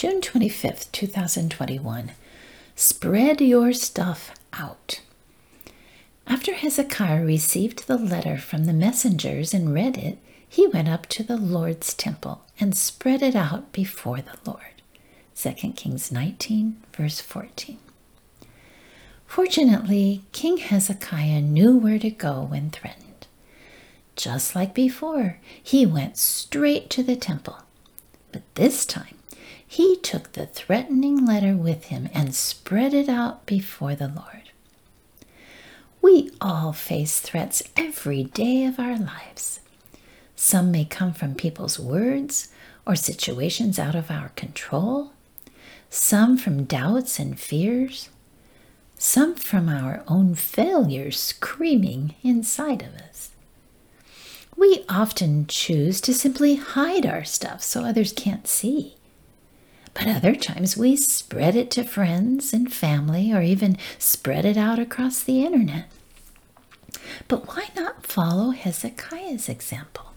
June 25th, 2021. Spread your stuff out. After Hezekiah received the letter from the messengers and read it, he went up to the Lord's temple and spread it out before the Lord. 2 Kings 19, verse 14. Fortunately, King Hezekiah knew where to go when threatened. Just like before, he went straight to the temple. But this time, he took the threatening letter with him and spread it out before the Lord. We all face threats every day of our lives. Some may come from people's words or situations out of our control, some from doubts and fears, some from our own failures screaming inside of us. We often choose to simply hide our stuff so others can't see. But other times we spread it to friends and family or even spread it out across the internet. But why not follow Hezekiah's example?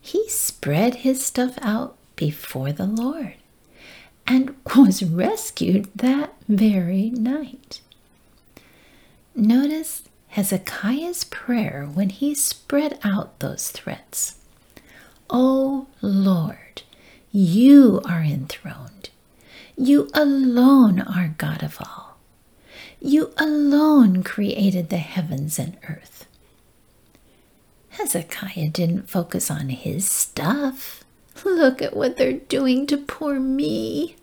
He spread his stuff out before the Lord and was rescued that very night. Notice Hezekiah's prayer when he spread out those threats. O Lord, you are enthroned. You alone are God of all. You alone created the heavens and earth. Hezekiah didn't focus on his stuff. Look at what they're doing to poor me.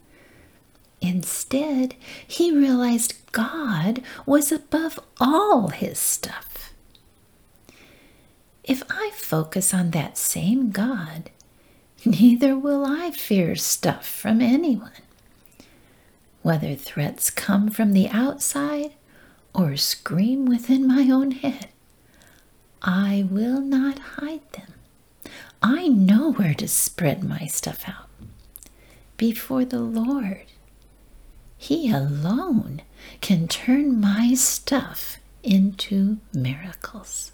Instead, he realized God was above all his stuff. If I focus on that same God, neither will I fear stuff from anyone. Whether threats come from the outside or scream within my own head, I will not hide them. I know where to spread my stuff out before the Lord. He alone can turn my stuff into miracles.